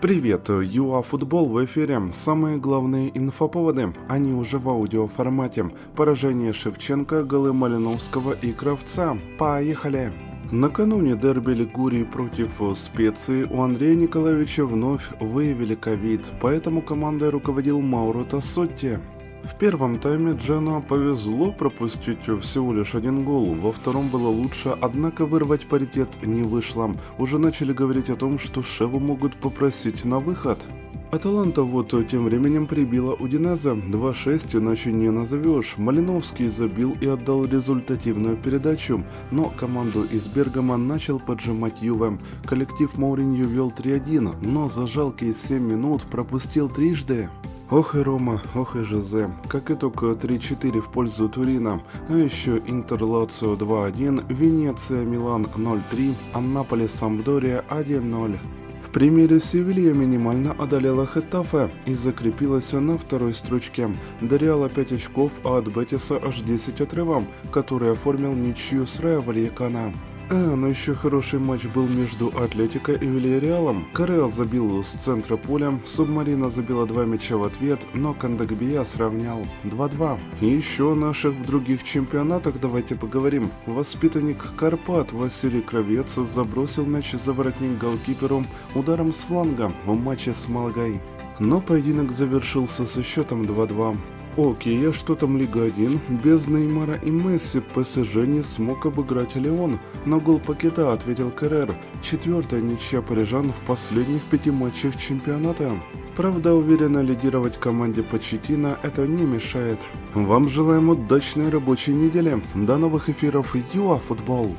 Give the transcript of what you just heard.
Привет, ЮА Футбол в эфире. Самые главные инфоповоды, они уже в аудиоформате. Поражение Шевченко, голы Малиновского и Кравца. Поехали! Накануне дерби Лигурии против Специи у Андрея Николаевича вновь выявили ковид, поэтому командой руководил Мауро Тассотти. В первом тайме Джено повезло пропустить всего лишь один гол, во втором было лучше, однако вырвать паритет не вышло. Уже начали говорить о том, что Шеву могут попросить на выход. Аталанта вот тем временем прибила Удинеза. 2-6 иначе не назовешь. Малиновский забил и отдал результативную передачу, но команду из Бергама начал поджимать Юве. Коллектив Мауринью вел 3-1, но за жалкие 7 минут пропустил трижды. Ох и Рома, ох и Жозе. Как итог 3-4 в пользу Турина. А еще Интер Лацио 2-1, Венеция Милан 0-3, Аннаполи Сампдория 1-0. В примере Севилья минимально одолела Хетафе и закрепилась на второй строчке. До Реала 5 очков, а от Бетиса аж 10 отрывом, который оформил ничью с Реа Вальякана. А, но еще хороший матч был между Атлетико и Вильяреалом. Карел забил с центра поля, Субмарина забила два мяча в ответ, но Кандагбия сравнял 2-2. И еще о наших других чемпионатах давайте поговорим. Воспитанник Карпат Василий Кровец забросил мяч за воротник голкиперу ударом с фланга в матче с Малагай. Но поединок завершился со счетом 2-2. Окей, а что там Лига 1? Без Неймара и Месси ПСЖ не смог обыграть Леон. На гол пакета ответил Керрер. Четвертая ничья парижан в последних пяти матчах чемпионата. Правда, уверенно лидировать команде Почетина это не мешает. Вам желаем удачной рабочей недели. До новых эфиров ЮАФутбол. Футбол.